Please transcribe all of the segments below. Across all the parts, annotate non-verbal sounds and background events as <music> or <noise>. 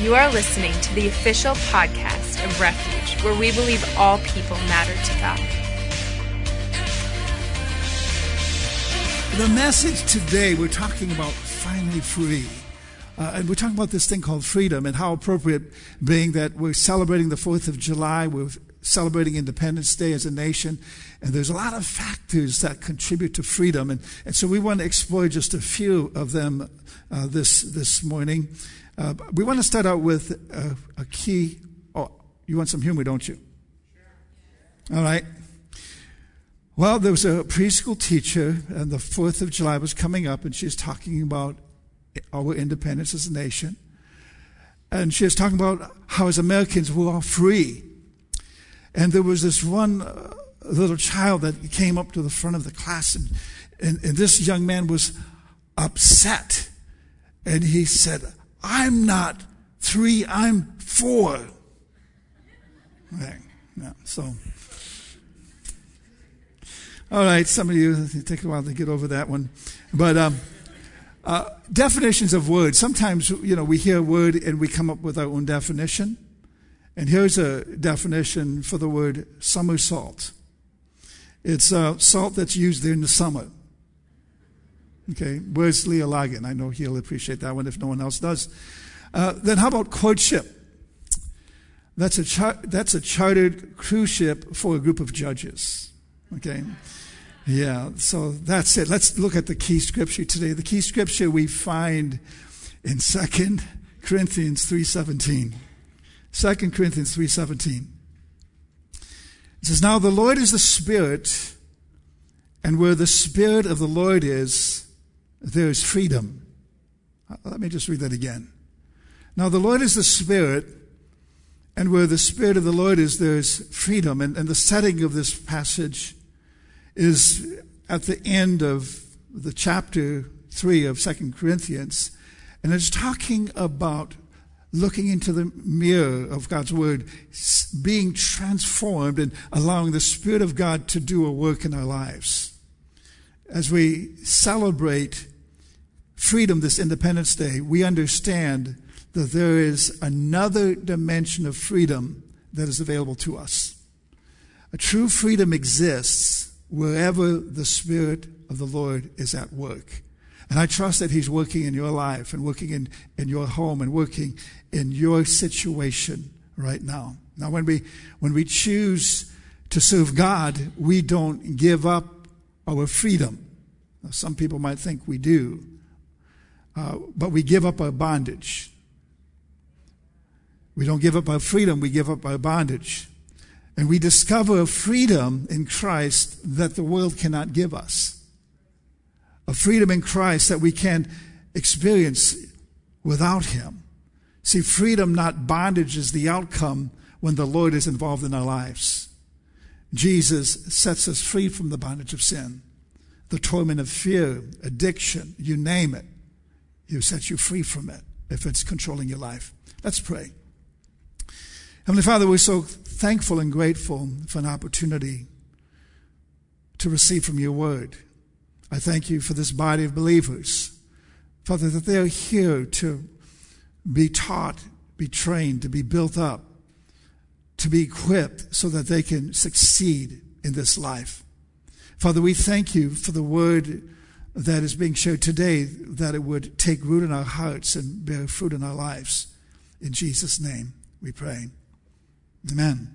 You are listening to the official podcast of Refuge, where we believe all people matter to God. The message today, we're talking about finally free. Uh, and we're talking about this thing called freedom and how appropriate being that we're celebrating the 4th of July, we're celebrating Independence Day as a nation, and there's a lot of factors that contribute to freedom. And, and so we want to explore just a few of them uh, this, this morning. Uh, we want to start out with a, a key. Oh, you want some humor, don't you? All right. Well, there was a preschool teacher, and the 4th of July was coming up, and she's talking about our independence as a nation. And she was talking about how, as Americans, we're free. And there was this one uh, little child that came up to the front of the class, and, and, and this young man was upset. And he said, I'm not three, I'm four. Okay. Yeah, so. All right, some of you, take a while to get over that one. But um, uh, definitions of words. Sometimes, you know, we hear a word and we come up with our own definition. And here's a definition for the word somersault. It's uh, salt that's used in the summer. Okay, where's Leah Logan? I know he'll appreciate that one if no one else does. Uh, then how about courtship? That's a, char- that's a chartered cruise ship for a group of judges. Okay. Yeah, so that's it. Let's look at the key scripture today. The key scripture we find in 2 Corinthians 3:17. 2 Corinthians 3:17. It says, "Now the Lord is the Spirit, and where the Spirit of the Lord is, there is freedom." Uh, let me just read that again. Now the Lord is the Spirit, and where the Spirit of the Lord is, there is freedom. And, and the setting of this passage is at the end of the chapter 3 of Second Corinthians, and it's talking about looking into the mirror of God's Word, being transformed and allowing the Spirit of God to do a work in our lives. As we celebrate freedom this Independence Day, we understand that there is another dimension of freedom that is available to us. A true freedom exists wherever the Spirit of the Lord is at work. And I trust that He's working in your life and working in, in your home and working in your situation right now. Now, when we, when we choose to serve God, we don't give up our freedom. Now, some people might think we do, uh, but we give up our bondage. We don't give up our freedom, we give up our bondage. And we discover a freedom in Christ that the world cannot give us. A freedom in Christ that we can experience without Him. See, freedom, not bondage, is the outcome when the Lord is involved in our lives. Jesus sets us free from the bondage of sin, the torment of fear, addiction, you name it. He sets you free from it if it's controlling your life. Let's pray. Heavenly Father, we're so thankful and grateful for an opportunity to receive from your word. I thank you for this body of believers, Father, that they are here to be taught, be trained, to be built up, to be equipped so that they can succeed in this life. Father, we thank you for the word that is being shared today, that it would take root in our hearts and bear fruit in our lives. In Jesus' name we pray. Amen.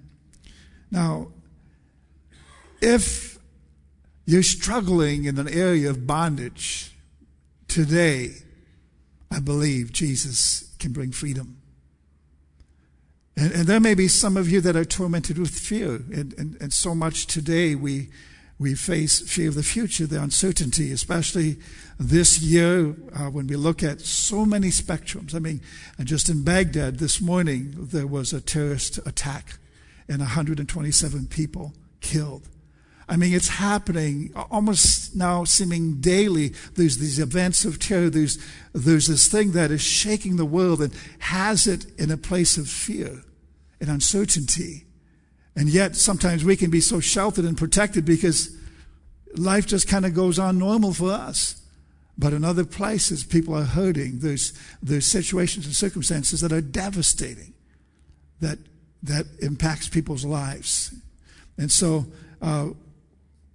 Now, if you're struggling in an area of bondage today, I believe Jesus can bring freedom. And, and, there may be some of you that are tormented with fear. And, and, and so much today we, we face fear of the future, the uncertainty, especially this year uh, when we look at so many spectrums. I mean, just in Baghdad this morning, there was a terrorist attack and 127 people killed. I mean, it's happening almost now seeming daily. There's these events of terror. There's, there's this thing that is shaking the world and has it in a place of fear and uncertainty. And yet sometimes we can be so sheltered and protected because life just kind of goes on normal for us. But in other places, people are hurting. There's, there's situations and circumstances that are devastating, that, that impacts people's lives. And so uh,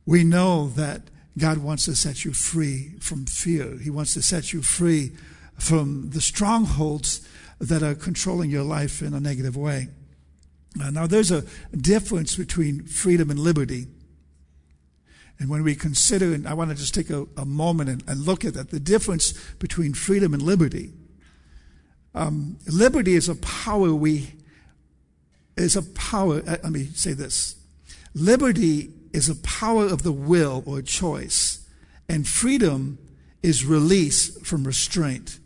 we know that God wants to set you free from fear. He wants to set you free from the strongholds that are controlling your life in a negative way. Uh, now, there's a difference between freedom and liberty. And when we consider, and I want to just take a, a moment and, and, look at that, the difference between freedom and liberty. Um, liberty is a power we, is a power, uh, let me say this. Liberty is a power of the will or choice, and freedom is release from restraint,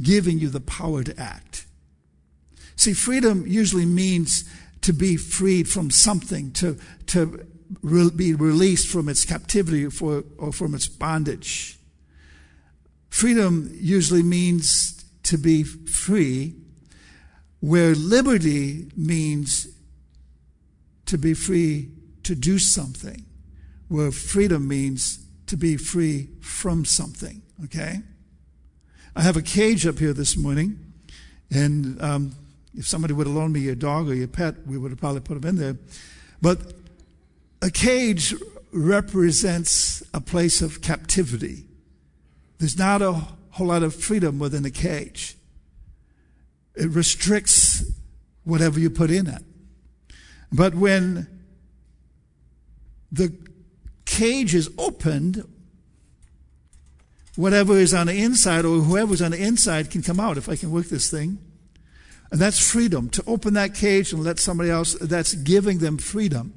giving you the power to act. See, freedom usually means to be freed from something, to, to re- be released from its captivity for, or from its bondage. Freedom usually means to be free, where liberty means to be free to do something, where freedom means to be free from something. Okay? I have a cage up here this morning, and um, if somebody would have loaned me your dog or your pet, we would have probably put them in there. But a cage represents a place of captivity. There's not a whole lot of freedom within a cage. It restricts whatever you put in it. But when the cage is opened, whatever is on the inside or whoever's on the inside can come out if I can work this thing. And that's freedom. To open that cage and let somebody else, that's giving them freedom.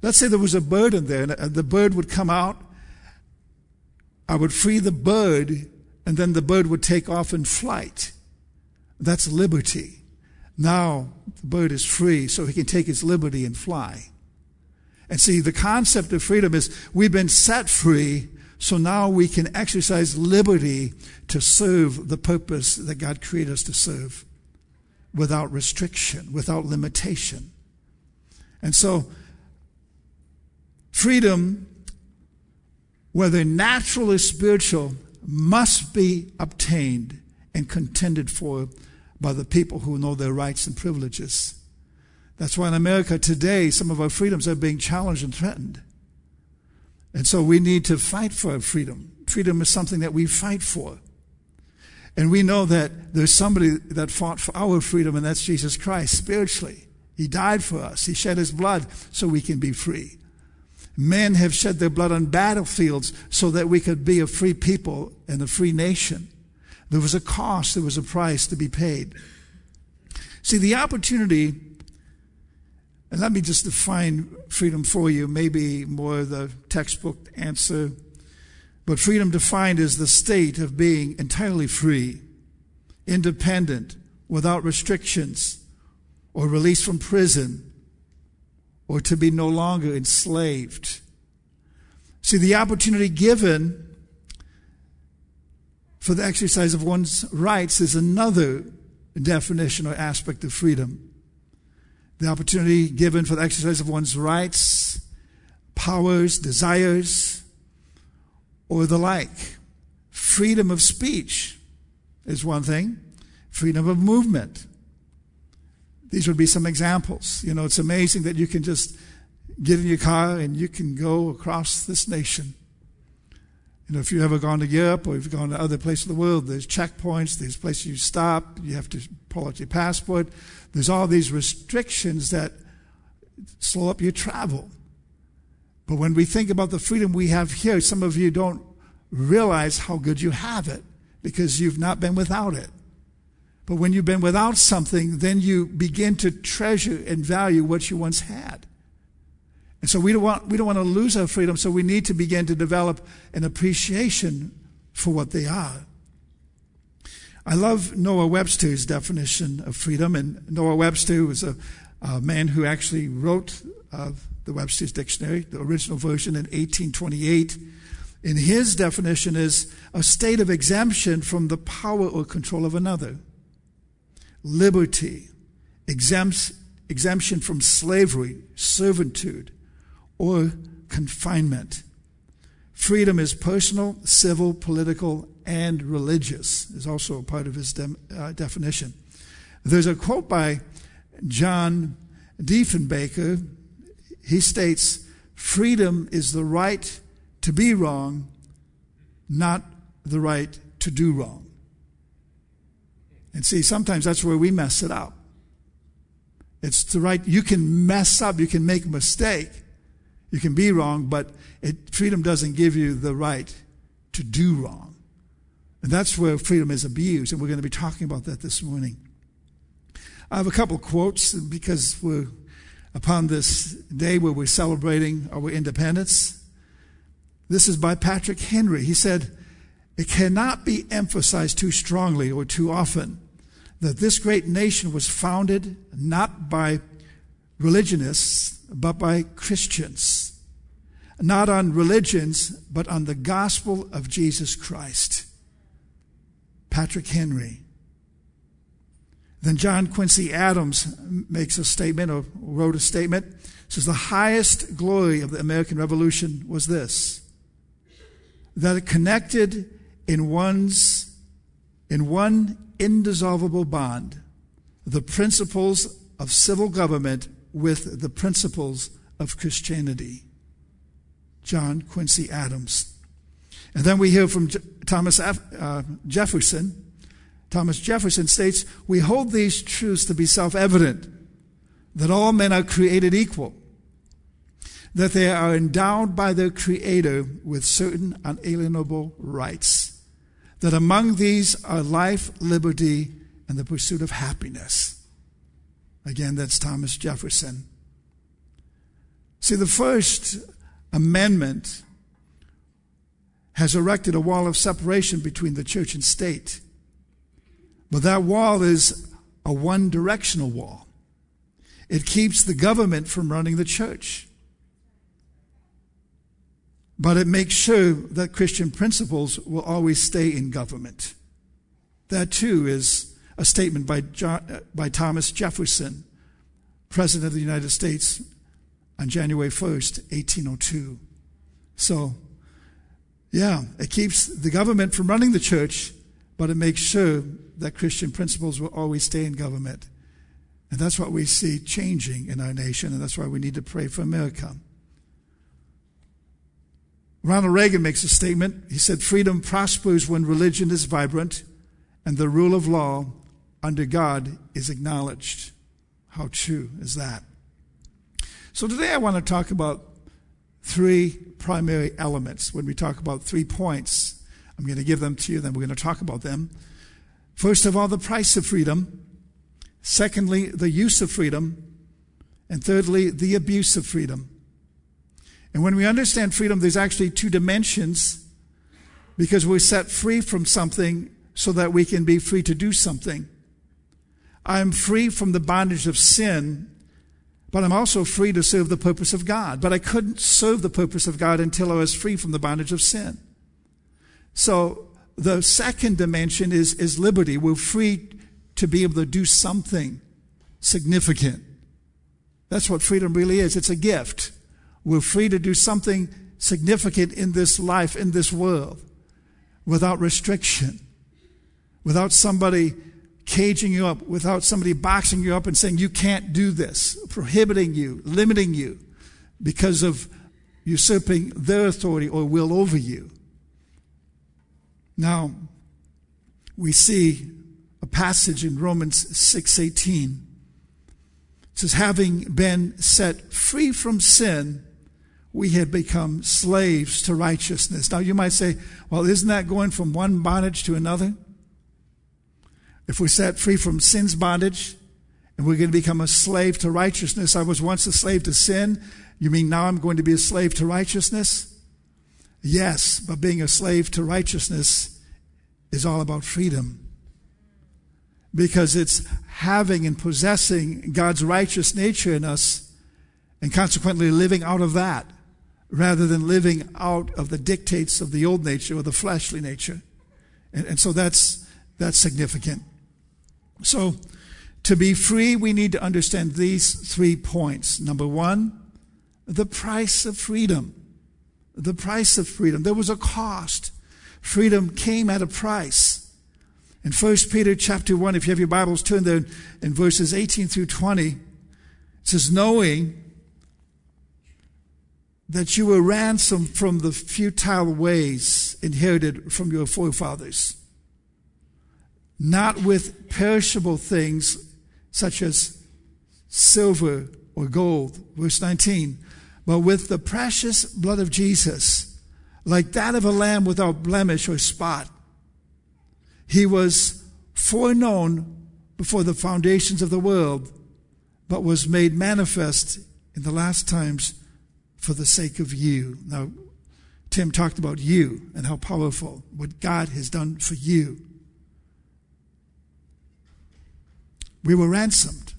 Let's say there was a bird in there and the bird would come out. I would free the bird and then the bird would take off in flight. That's liberty. Now the bird is free so he can take his liberty and fly. And see, the concept of freedom is we've been set free, so now we can exercise liberty to serve the purpose that God created us to serve without restriction, without limitation. And so Freedom, whether natural or spiritual, must be obtained and contended for by the people who know their rights and privileges. That's why in America today, some of our freedoms are being challenged and threatened. And so we need to fight for freedom. Freedom is something that we fight for. And we know that there's somebody that fought for our freedom, and that's Jesus Christ spiritually. He died for us. He shed his blood so we can be free. Men have shed their blood on battlefields so that we could be a free people and a free nation. There was a cost, there was a price to be paid. See, the opportunity, and let me just define freedom for you, maybe more the textbook answer. But freedom defined is the state of being entirely free, independent, without restrictions, or released from prison, or to be no longer enslaved. See, the opportunity given for the exercise of one's rights is another definition or aspect of freedom. The opportunity given for the exercise of one's rights, powers, desires, or the like. Freedom of speech is one thing, freedom of movement, these would be some examples. You know, it's amazing that you can just get in your car and you can go across this nation. You know, if you've ever gone to Europe or if you've gone to other places of the world, there's checkpoints, there's places you stop, you have to pull out your passport. There's all these restrictions that slow up your travel. But when we think about the freedom we have here, some of you don't realize how good you have it because you've not been without it. But when you've been without something, then you begin to treasure and value what you once had. And so we don't want, we don't want to lose our freedom, so we need to begin to develop an appreciation for what they are. I love Noah Webster's definition of freedom, and Noah Webster was a, a man who actually wrote uh, the Webster's Dictionary, the original version in 1828. And his definition is a state of exemption from the power or control of another liberty, exempts, exemption from slavery, servitude, or confinement. Freedom is personal, civil, political, and religious, is also a part of his de- uh, definition. There's a quote by John Diefenbaker. He states, Freedom is the right to be wrong, not the right to do wrong. And see, sometimes that's where we mess it up. It's the right, you can mess up, you can make a mistake, you can be wrong, but it, freedom doesn't give you the right to do wrong. And that's where freedom is abused, and we're going to be talking about that this morning. I have a couple quotes because we're upon this day where we're celebrating our independence. This is by Patrick Henry. He said, It cannot be emphasized too strongly or too often that this great nation was founded not by religionists, but by Christians. Not on religions, but on the gospel of Jesus Christ. Patrick Henry. Then John Quincy Adams makes a statement or wrote a statement. Says the highest glory of the American Revolution was this that it connected in one's in one indissoluble bond the principles of civil government with the principles of Christianity. John Quincy Adams. And then we hear from Thomas uh, Jefferson. Thomas Jefferson states, We hold these truths to be self evident that all men are created equal, that they are endowed by their Creator with certain unalienable rights, that among these are life, liberty, and the pursuit of happiness. Again, that's Thomas Jefferson. See, the First Amendment has erected a wall of separation between the church and state. But that wall is a one directional wall. It keeps the government from running the church. But it makes sure that Christian principles will always stay in government. That too is a statement by, John, uh, by Thomas Jefferson, President of the United States, on January 1st, 1802. So, yeah, it keeps the government from running the church, but it makes sure that Christian principles will always stay in government. And that's what we see changing in our nation, and that's why we need to pray for America. Ronald Reagan makes a statement. He said, Freedom prospers when religion is vibrant and the rule of law under God is acknowledged. How true is that? So today I want to talk about three primary elements. When we talk about three points, I'm going to give them to you, then we're going to talk about them. First of all, the price of freedom. Secondly, the use of freedom. And thirdly, the abuse of freedom. And when we understand freedom, there's actually two dimensions because we're set free from something so that we can be free to do something. I'm free from the bondage of sin but I'm also free to serve the purpose of God. But I couldn't serve the purpose of God until I was free from the bondage of sin. So the second dimension is, is liberty. We're free to be able to do something significant. That's what freedom really is. It's a gift. We're free to do something significant in this life, in this world, without restriction, without somebody caging you up, without somebody boxing you up and saying, you can't do this, prohibiting you, limiting you because of usurping their authority or will over you. Now, we see a passage in Romans 6:18. It says, having been set free from sin, we have become slaves to righteousness. Now you might say, well, isn't that going from one bondage to another? If we're set free from sin's bondage and we're going to become a slave to righteousness, I was once a slave to sin. You mean now I'm going to be a slave to righteousness? Yes, but being a slave to righteousness is all about freedom. Because it's having and possessing God's righteous nature in us and consequently living out of that rather than living out of the dictates of the old nature or the fleshly nature. And, and so that's, that's significant. So, to be free, we need to understand these three points. Number one, the price of freedom. the price of freedom. There was a cost. Freedom came at a price. In 1 Peter chapter 1, if you have your Bibles, turn there in verses 18 through 20. It says, knowing that you were ransomed from the futile ways inherited from your forefathers, not with perishable things such as silver or gold. Verse 19, but with the precious blood of Jesus, like that of a lamb without blemish or spot. He was foreknown before the foundations of the world, but was made manifest in the last times for the sake of you. Now, Tim talked about you and how powerful what God has done for you. We were ransomed.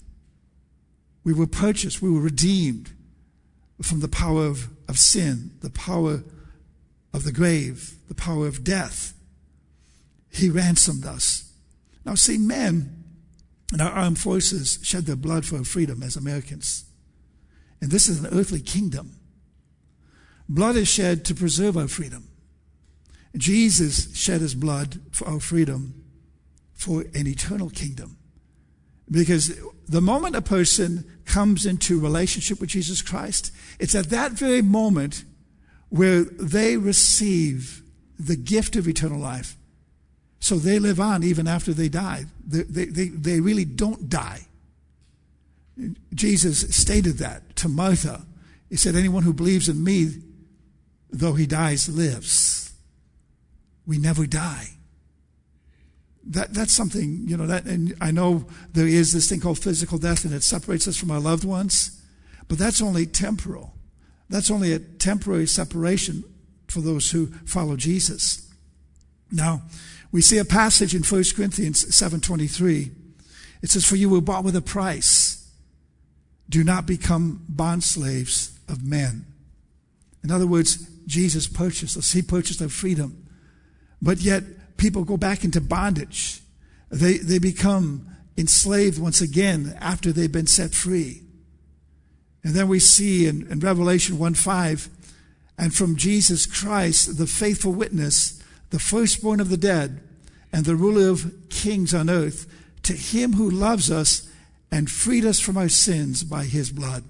We were purchased. We were redeemed from the power of, of sin, the power of the grave, the power of death. He ransomed us. Now, see, men in our armed forces shed their blood for our freedom as Americans. And this is an earthly kingdom. Blood is shed to preserve our freedom. Jesus shed his blood for our freedom for an eternal kingdom. Because the moment a person comes into relationship with Jesus Christ, it's at that very moment where they receive the gift of eternal life. So they live on even after they die. They, they, they, they really don't die. Jesus stated that to Martha. He said, Anyone who believes in me though he dies, lives. We never die. That, that's something, you know, that, and I know there is this thing called physical death and it separates us from our loved ones, but that's only temporal. That's only a temporary separation for those who follow Jesus. Now, we see a passage in 1 Corinthians 7.23. It says, For you were bought with a price. Do not become bond slaves of men. In other words, Jesus purchased us. He purchased our freedom. But yet, people go back into bondage. They, they become enslaved once again after they've been set free. And then we see in, in Revelation 1 5, and from Jesus Christ, the faithful witness, the firstborn of the dead, and the ruler of kings on earth, to him who loves us and freed us from our sins by his blood.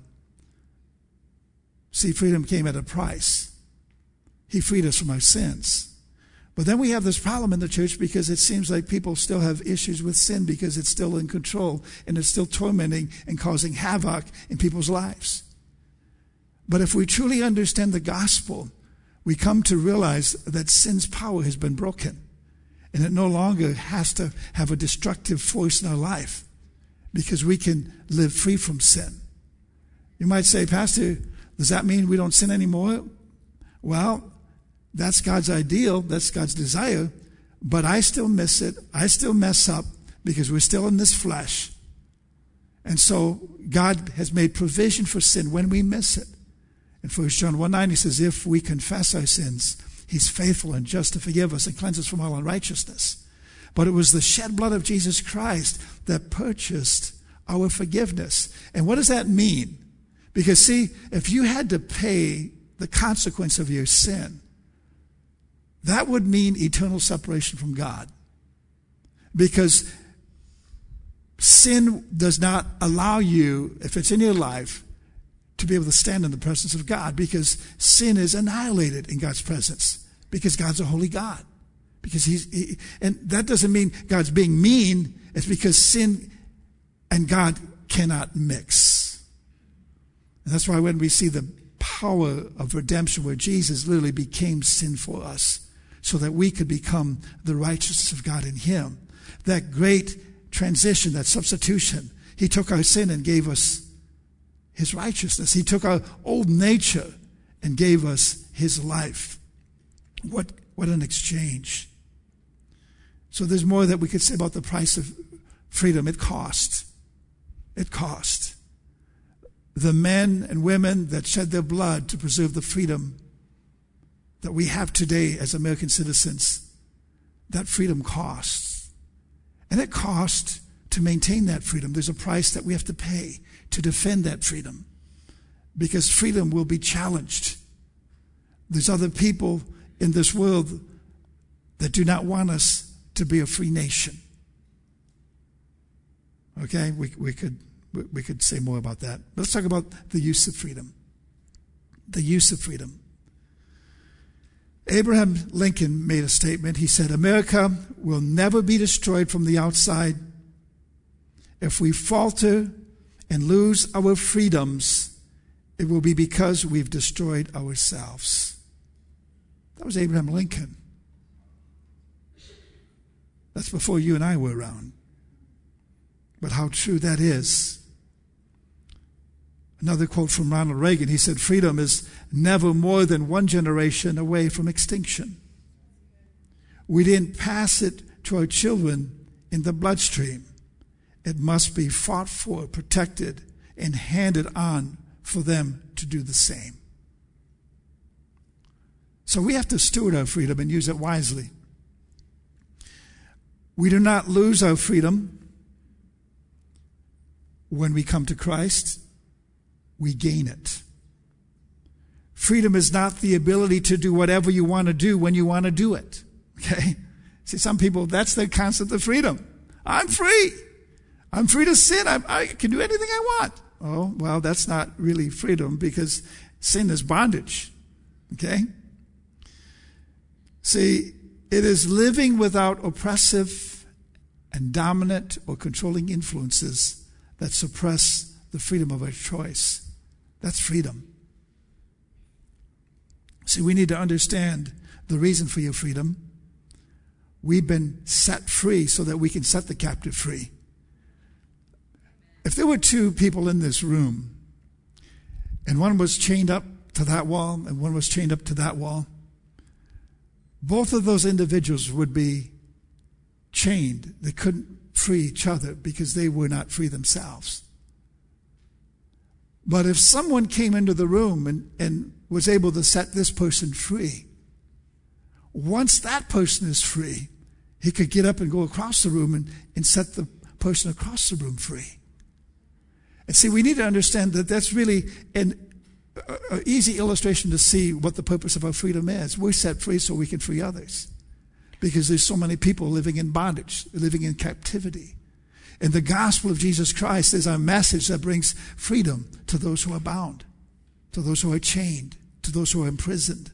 See, freedom came at a price. He freed us from our sins. But then we have this problem in the church because it seems like people still have issues with sin because it's still in control and it's still tormenting and causing havoc in people's lives. But if we truly understand the gospel, we come to realize that sin's power has been broken and it no longer has to have a destructive force in our life because we can live free from sin. You might say, Pastor, does that mean we don't sin anymore? Well, that's God's ideal. That's God's desire. But I still miss it. I still mess up because we're still in this flesh. And so God has made provision for sin when we miss it. In 1 John 1 9, he says, If we confess our sins, he's faithful and just to forgive us and cleanse us from all unrighteousness. But it was the shed blood of Jesus Christ that purchased our forgiveness. And what does that mean? Because, see, if you had to pay the consequence of your sin, that would mean eternal separation from God. Because sin does not allow you, if it's in your life, to be able to stand in the presence of God because sin is annihilated in God's presence because God's a holy God. Because he's, he, and that doesn't mean God's being mean. It's because sin and God cannot mix. And that's why when we see the power of redemption where Jesus literally became sin for us, so that we could become the righteousness of God in Him. That great transition, that substitution. He took our sin and gave us His righteousness. He took our old nature and gave us His life. What, what an exchange. So there's more that we could say about the price of freedom. It cost. It cost. The men and women that shed their blood to preserve the freedom that we have today as American citizens, that freedom costs. And it costs to maintain that freedom. There's a price that we have to pay to defend that freedom because freedom will be challenged. There's other people in this world that do not want us to be a free nation. Okay, we, we could we could say more about that. Let's talk about the use of freedom. The use of freedom. Abraham Lincoln made a statement. He said, America will never be destroyed from the outside. If we falter and lose our freedoms, it will be because we've destroyed ourselves. That was Abraham Lincoln. That's before you and I were around. But how true that is. Another quote from Ronald Reagan he said, Freedom is never more than one generation away from extinction. We didn't pass it to our children in the bloodstream. It must be fought for, protected, and handed on for them to do the same. So we have to steward our freedom and use it wisely. We do not lose our freedom when we come to Christ, we gain it. Freedom is not the ability to do whatever you want to do when you want to do it. Okay? See, some people, that's their concept of freedom. I'm free. I'm free to sin. I, I can do anything I want. Oh, well, that's not really freedom because sin is bondage. Okay? See, it is living without oppressive and dominant or controlling influences that suppress the freedom of our choice. That's freedom. See, we need to understand the reason for your freedom. We've been set free so that we can set the captive free. If there were two people in this room, and one was chained up to that wall and one was chained up to that wall, both of those individuals would be chained. They couldn't free each other because they were not free themselves. But if someone came into the room and, and was able to set this person free, once that person is free, he could get up and go across the room and, and set the person across the room free. And see, we need to understand that that's really an easy illustration to see what the purpose of our freedom is. We're set free so we can free others. Because there's so many people living in bondage, living in captivity. And the gospel of Jesus Christ is a message that brings freedom to those who are bound, to those who are chained, to those who are imprisoned.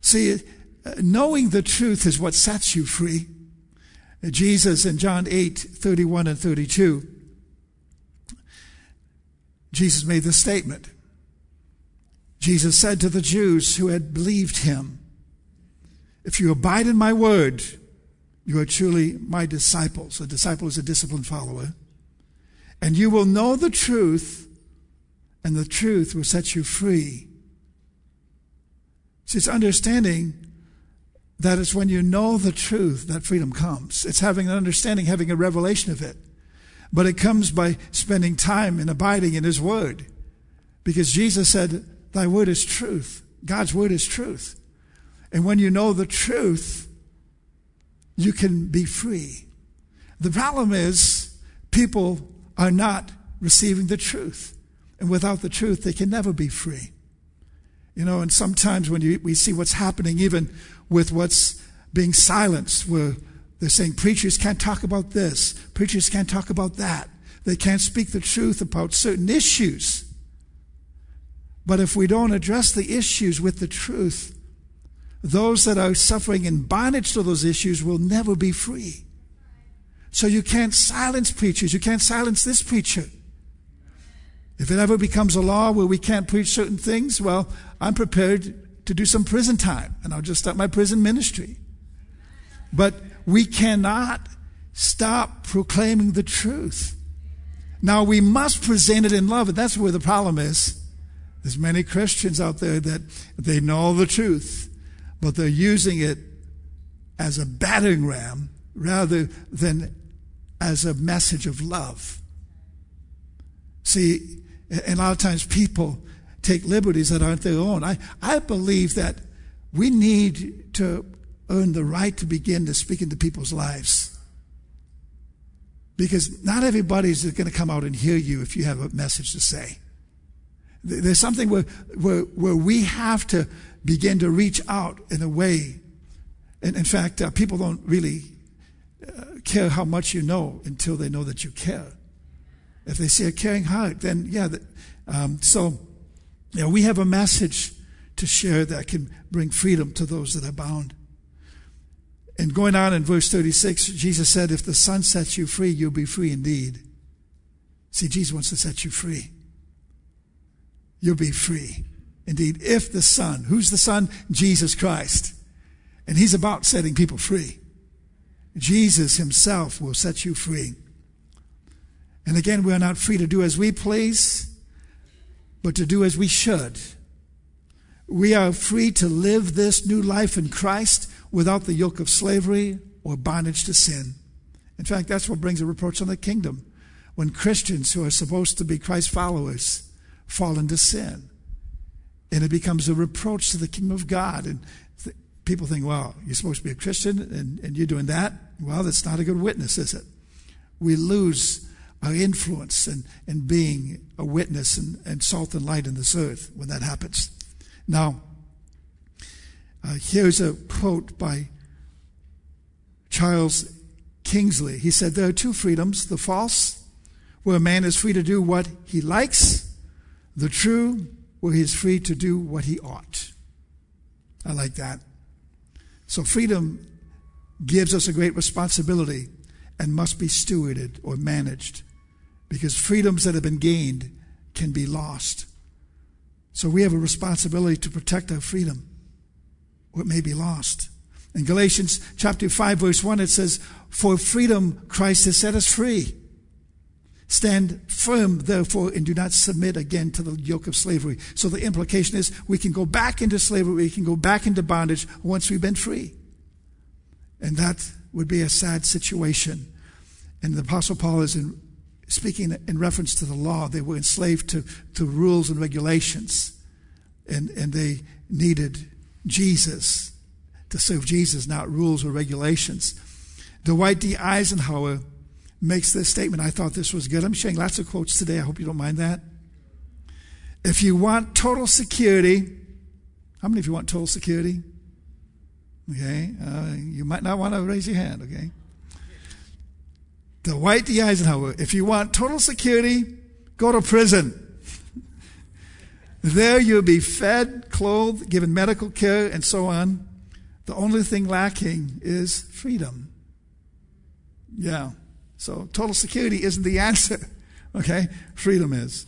See, uh, knowing the truth is what sets you free. Uh, Jesus in John 8, 31 and 32, Jesus made this statement. Jesus said to the Jews who had believed him, If you abide in my word, you are truly my disciples. A disciple is a disciplined follower. And you will know the truth, and the truth will set you free. See, it's understanding that it's when you know the truth that freedom comes. It's having an understanding, having a revelation of it. But it comes by spending time and abiding in His Word. Because Jesus said, Thy word is truth. God's word is truth. And when you know the truth, you can be free. The problem is people are not receiving the truth. And without the truth, they can never be free. You know, and sometimes when you, we see what's happening, even with what's being silenced, where they're saying preachers can't talk about this, preachers can't talk about that, they can't speak the truth about certain issues. But if we don't address the issues with the truth, those that are suffering in bondage to those issues will never be free. So you can't silence preachers. You can't silence this preacher. If it ever becomes a law where we can't preach certain things, well, I'm prepared to do some prison time and I'll just start my prison ministry. But we cannot stop proclaiming the truth. Now we must present it in love, and that's where the problem is. There's many Christians out there that they know the truth, but they're using it as a battering ram rather than as a message of love. See, and a lot of times people take liberties that aren't their own. I, I believe that we need to earn the right to begin to speak into people's lives. Because not everybody's going to come out and hear you if you have a message to say. There's something where, where, where we have to begin to reach out in a way. And in fact, uh, people don't really uh, care how much you know until they know that you care. If they see a caring heart, then yeah. um, so, yeah, we have a message to share that can bring freedom to those that are bound. And going on in verse 36, Jesus said, If the Son sets you free, you'll be free indeed. See, Jesus wants to set you free. You'll be free. Indeed, if the Son, who's the Son? Jesus Christ. And He's about setting people free. Jesus Himself will set you free. And again, we are not free to do as we please, but to do as we should. We are free to live this new life in Christ without the yoke of slavery or bondage to sin. In fact, that's what brings a reproach on the kingdom. When Christians who are supposed to be Christ followers fall into sin. And it becomes a reproach to the kingdom of God. And th- people think, well, you're supposed to be a Christian and, and you're doing that. Well, that's not a good witness, is it? We lose our influence and, and being a witness and, and salt and light in this earth when that happens. Now, uh, here's a quote by Charles Kingsley. He said, There are two freedoms the false, where a man is free to do what he likes, the true, where he is free to do what he ought. I like that. So, freedom gives us a great responsibility and must be stewarded or managed because freedoms that have been gained can be lost. So, we have a responsibility to protect our freedom what may be lost. In Galatians chapter 5 verse 1 it says, For freedom Christ has set us free. Stand firm, therefore, and do not submit again to the yoke of slavery. So the implication is we can go back into slavery, we can go back into bondage once we've been free. And that would be a sad situation. And the Apostle Paul is in, speaking in reference to the law. They were enslaved to, to rules and regulations. And, and they needed Jesus, to serve Jesus, not rules or regulations. Dwight D. Eisenhower makes this statement. I thought this was good. I'm sharing lots of quotes today. I hope you don't mind that. If you want total security, how many of you want total security? Okay, uh, you might not want to raise your hand, okay? Dwight D. Eisenhower, if you want total security, go to prison. <laughs> There you'll be fed, clothed, given medical care, and so on. The only thing lacking is freedom. Yeah. So total security isn't the <laughs> answer. Okay? Freedom is.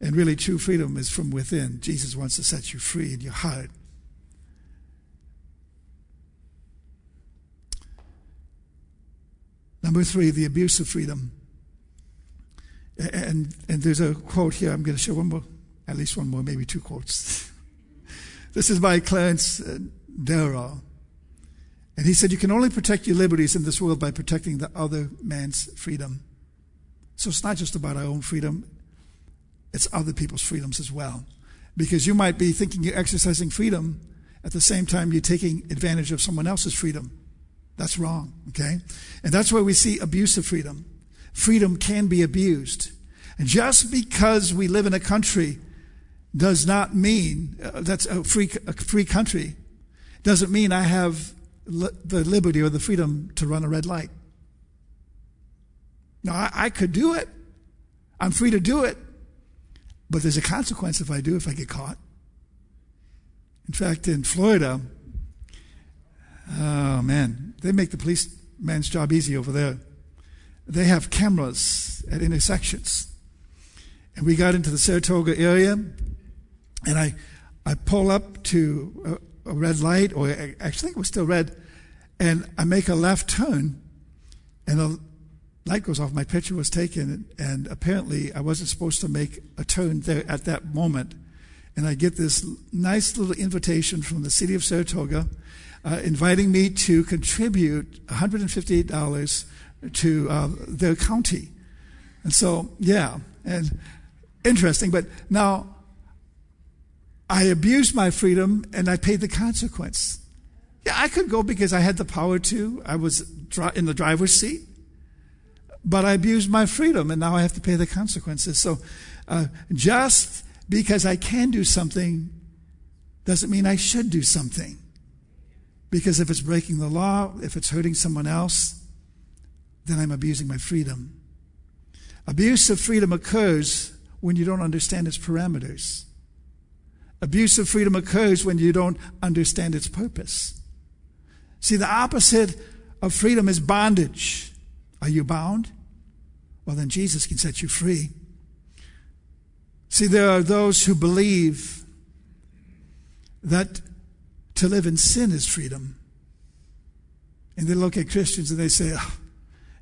And really, true freedom is from within. Jesus wants to set you free in your heart. Number three, the abuse of freedom. And, and there's a quote here. I'm going to show one more, at least one more, maybe two quotes. <laughs> this is by Clarence uh, Darrow. And he said, You can only protect your liberties in this world by protecting the other man's freedom. So it's not just about our own freedom, it's other people's freedoms as well. Because you might be thinking you're exercising freedom, at the same time, you're taking advantage of someone else's freedom. That's wrong, okay? And that's why we see abuse of freedom freedom can be abused. And just because we live in a country does not mean uh, that's a free, a free country, doesn't mean I have li- the liberty or the freedom to run a red light. No, I, I could do it. I'm free to do it. But there's a consequence if I do, if I get caught. In fact, in Florida, oh man, they make the policeman's job easy over there they have cameras at intersections. And we got into the Sarasota area, and I, I pull up to a, a red light, or I actually think it was still red, and I make a left turn, and the light goes off. My picture was taken, and apparently I wasn't supposed to make a turn there at that moment. And I get this nice little invitation from the city of Sarasota uh, inviting me to contribute $158 to uh, their county. And so, yeah, and interesting. But now, I abused my freedom and I paid the consequence. Yeah, I could go because I had the power to. I was in the driver's seat. but I abused my freedom and now I have to pay the consequences. So uh, just because I can do something doesn't mean I should do something. Because if it's breaking the law, if it's hurting someone else, then I'm abusing my freedom. Abuse of freedom occurs when you don't understand its parameters. Abuse of freedom occurs when you don't understand its purpose. See, the opposite of freedom is bondage. Are you bound? Well, then Jesus can set you free. See, there are those who believe that to live in sin is freedom. And they look at Christians and they say, oh,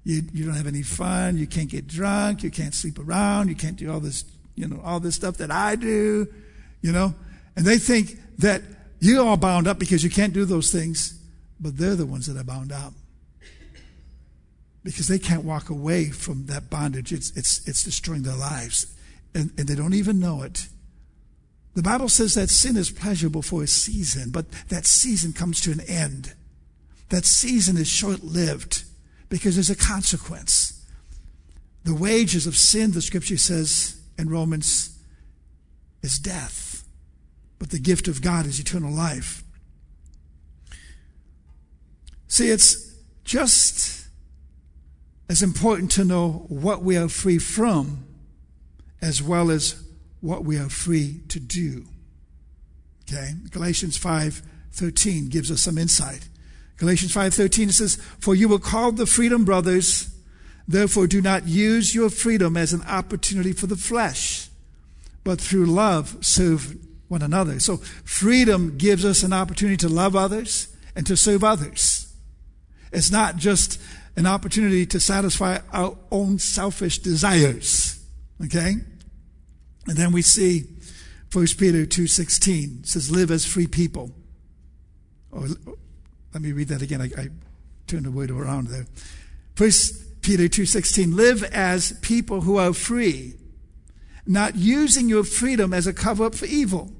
you, you don't have any fun, you can't get drunk, you can't sleep around, you can't do all this, you know, all this stuff that I do, you know. And they think that you're bound up because you can't do those things, but they're the ones that are bound up. Because they can't walk away from that bondage. It's, it's, it's destroying their lives. And, and they don't even know it. The Bible says that sin is pleasurable for a season, but that season comes to an end. That season is short lived because there's a consequence. The wages of sin, the scripture says in Romans, is death but the gift of God is eternal life. See, it's just as important to know what we are free from as well as what we are free to do. Okay? Galatians 5:13 gives us some insight. Galatians 5:13 says, "For you were called the freedom brothers, therefore do not use your freedom as an opportunity for the flesh, but through love serve one another. So freedom gives us an opportunity to love others and to serve others. It's not just an opportunity to satisfy our own selfish desires. Okay? And then we see 1 Peter 2.16 says, live as free people. Or, let me read that again. I, I turned the word around there. 1 Peter 2.16, live as people who are free not using your freedom as a cover up for evil,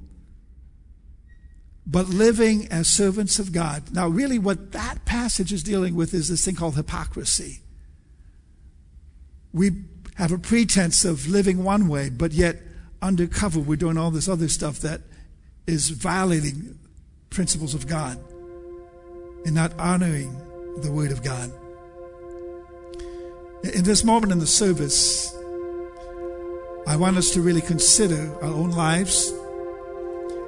but living as servants of God. Now, really, what that passage is dealing with is this thing called hypocrisy. We have a pretense of living one way, but yet undercover we're doing all this other stuff that is violating principles of God and not honoring the Word of God. In this moment in the service, I want us to really consider our own lives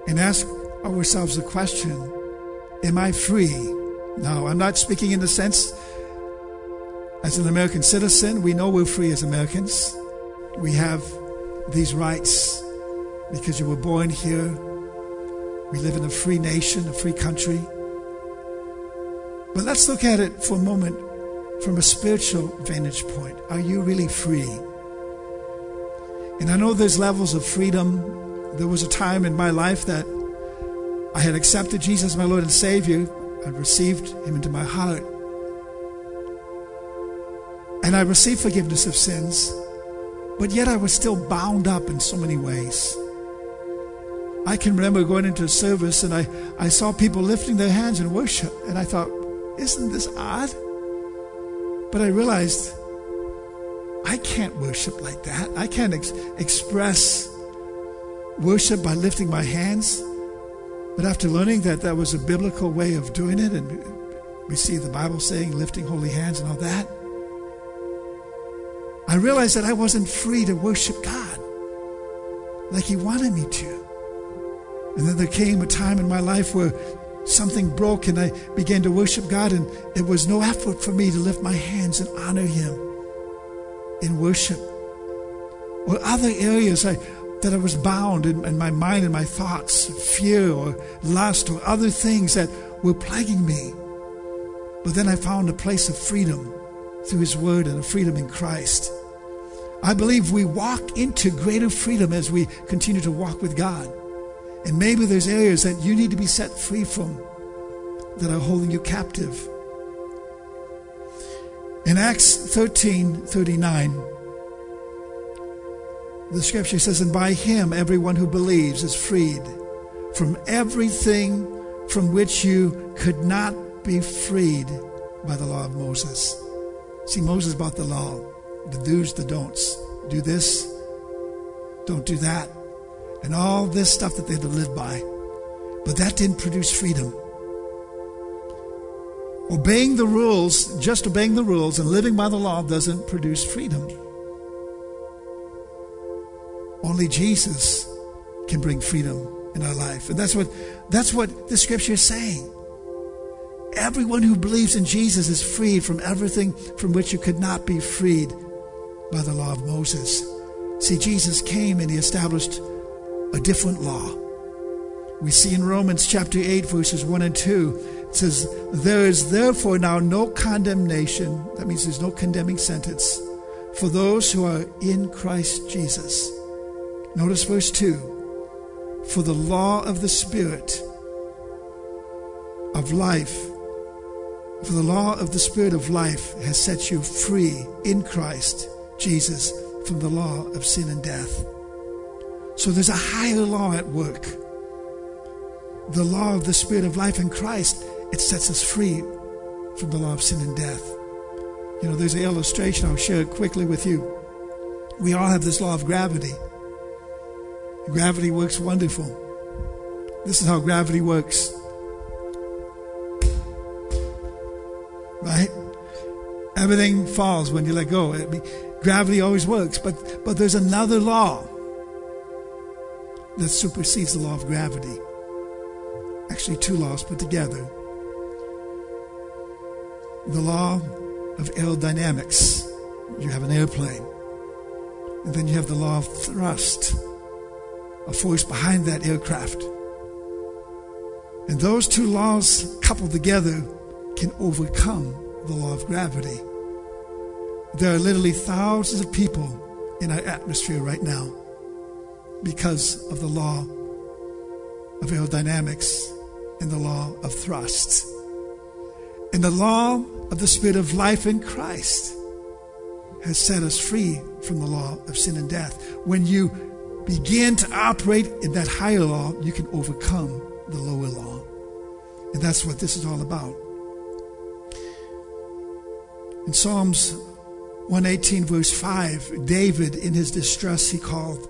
and ask ourselves the question Am I free? Now, I'm not speaking in the sense as an American citizen, we know we're free as Americans. We have these rights because you were born here. We live in a free nation, a free country. But let's look at it for a moment from a spiritual vantage point. Are you really free? And I know there's levels of freedom. There was a time in my life that I had accepted Jesus, my Lord and Savior. I received Him into my heart. And I received forgiveness of sins. But yet I was still bound up in so many ways. I can remember going into a service and I, I saw people lifting their hands in worship. And I thought, isn't this odd? But I realized I can't worship like that. I can't ex- express worship by lifting my hands. But after learning that that was a biblical way of doing it, and we see the Bible saying lifting holy hands and all that, I realized that I wasn't free to worship God like He wanted me to. And then there came a time in my life where something broke and I began to worship God, and it was no effort for me to lift my hands and honor Him in worship. Or other areas I, that I was bound in, in my mind and my thoughts, fear or lust or other things that were plaguing me. But then I found a place of freedom through His Word and a freedom in Christ. I believe we walk into greater freedom as we continue to walk with God. And maybe there's areas that you need to be set free from that are holding you captive. In Acts 13 39, the scripture says, And by him everyone who believes is freed from everything from which you could not be freed by the law of Moses. See, Moses brought the law. The do's, the don'ts. Do this, don't do that, and all this stuff that they had to live by. But that didn't produce freedom. Obeying the rules, just obeying the rules and living by the law doesn't produce freedom. Only Jesus can bring freedom in our life. And that's what that's what the scripture is saying. Everyone who believes in Jesus is freed from everything from which you could not be freed by the law of Moses. See, Jesus came and he established a different law. We see in Romans chapter 8, verses 1 and 2, it says, There is therefore now no condemnation, that means there's no condemning sentence, for those who are in Christ Jesus. Notice verse 2 For the law of the Spirit of life, for the law of the Spirit of life has set you free in Christ Jesus from the law of sin and death. So there's a higher law at work. The law of the Spirit of life in Christ, it sets us free from the law of sin and death. You know, there's an illustration, I'll share it quickly with you. We all have this law of gravity. Gravity works wonderful. This is how gravity works. Right? Everything falls when you let go. Gravity always works, but but there's another law that supersedes the law of gravity. Actually, two laws put together. The law of aerodynamics. You have an airplane. And then you have the law of thrust, a force behind that aircraft. And those two laws coupled together can overcome the law of gravity. There are literally thousands of people in our atmosphere right now because of the law of aerodynamics and the law of thrust. And the law of the Spirit of life in Christ has set us free from the law of sin and death. When you begin to operate in that higher law, you can overcome the lower law. And that's what this is all about. In Psalms 118, verse 5, David, in his distress, he called.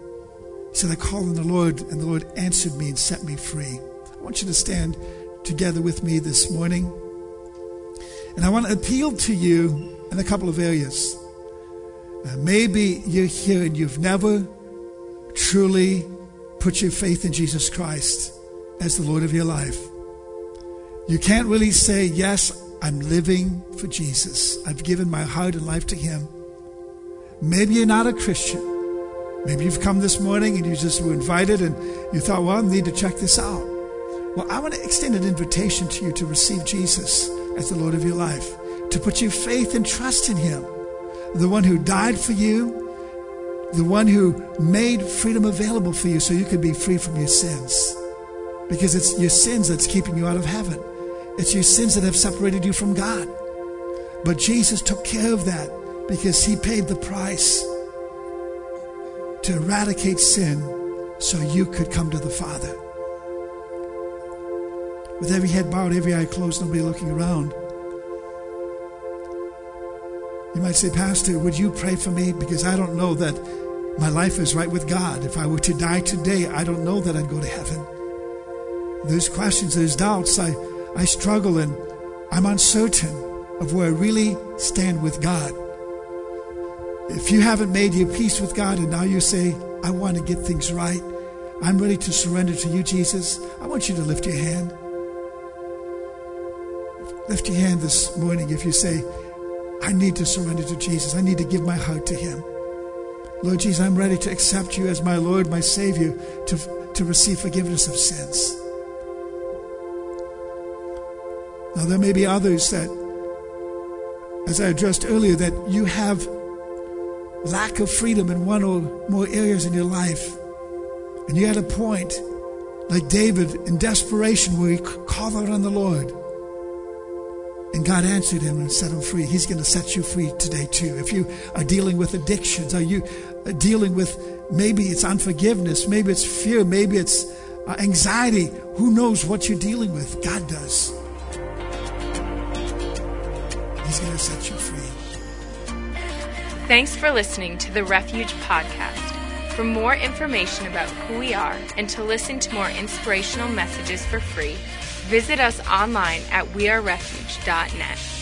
He said, I called on the Lord, and the Lord answered me and set me free. I want you to stand together with me this morning. And I want to appeal to you in a couple of areas. Uh, maybe you're here and you've never truly put your faith in Jesus Christ as the Lord of your life. You can't really say, Yes, I'm living for Jesus. I've given my heart and life to Him. Maybe you're not a Christian. Maybe you've come this morning and you just were invited and you thought, well, I need to check this out. Well, I want to extend an invitation to you to receive Jesus as the Lord of your life, to put your faith and trust in Him, the one who died for you, the one who made freedom available for you so you could be free from your sins. Because it's your sins that's keeping you out of heaven. It's your sins that have separated you from God. But Jesus took care of that because he paid the price to eradicate sin so you could come to the Father. With every head bowed, every eye closed, nobody looking around. You might say, Pastor, would you pray for me? Because I don't know that my life is right with God. If I were to die today, I don't know that I'd go to heaven. There's questions, there's doubts. I, I struggle and I'm uncertain of where I really stand with God. If you haven't made your peace with God and now you say, I want to get things right, I'm ready to surrender to you, Jesus, I want you to lift your hand. Lift your hand this morning if you say, I need to surrender to Jesus. I need to give my heart to Him. Lord Jesus, I'm ready to accept you as my Lord, my Savior, to, to receive forgiveness of sins. Now, there may be others that, as I addressed earlier, that you have lack of freedom in one or more areas in your life. And you had a point, like David, in desperation, where he called out on the Lord. And God answered him and set him free. He's going to set you free today, too. If you are dealing with addictions, are you dealing with maybe it's unforgiveness, maybe it's fear, maybe it's uh, anxiety? Who knows what you're dealing with? God does. He's going to set you free. Thanks for listening to the Refuge Podcast. For more information about who we are and to listen to more inspirational messages for free, visit us online at wearerefuge.net.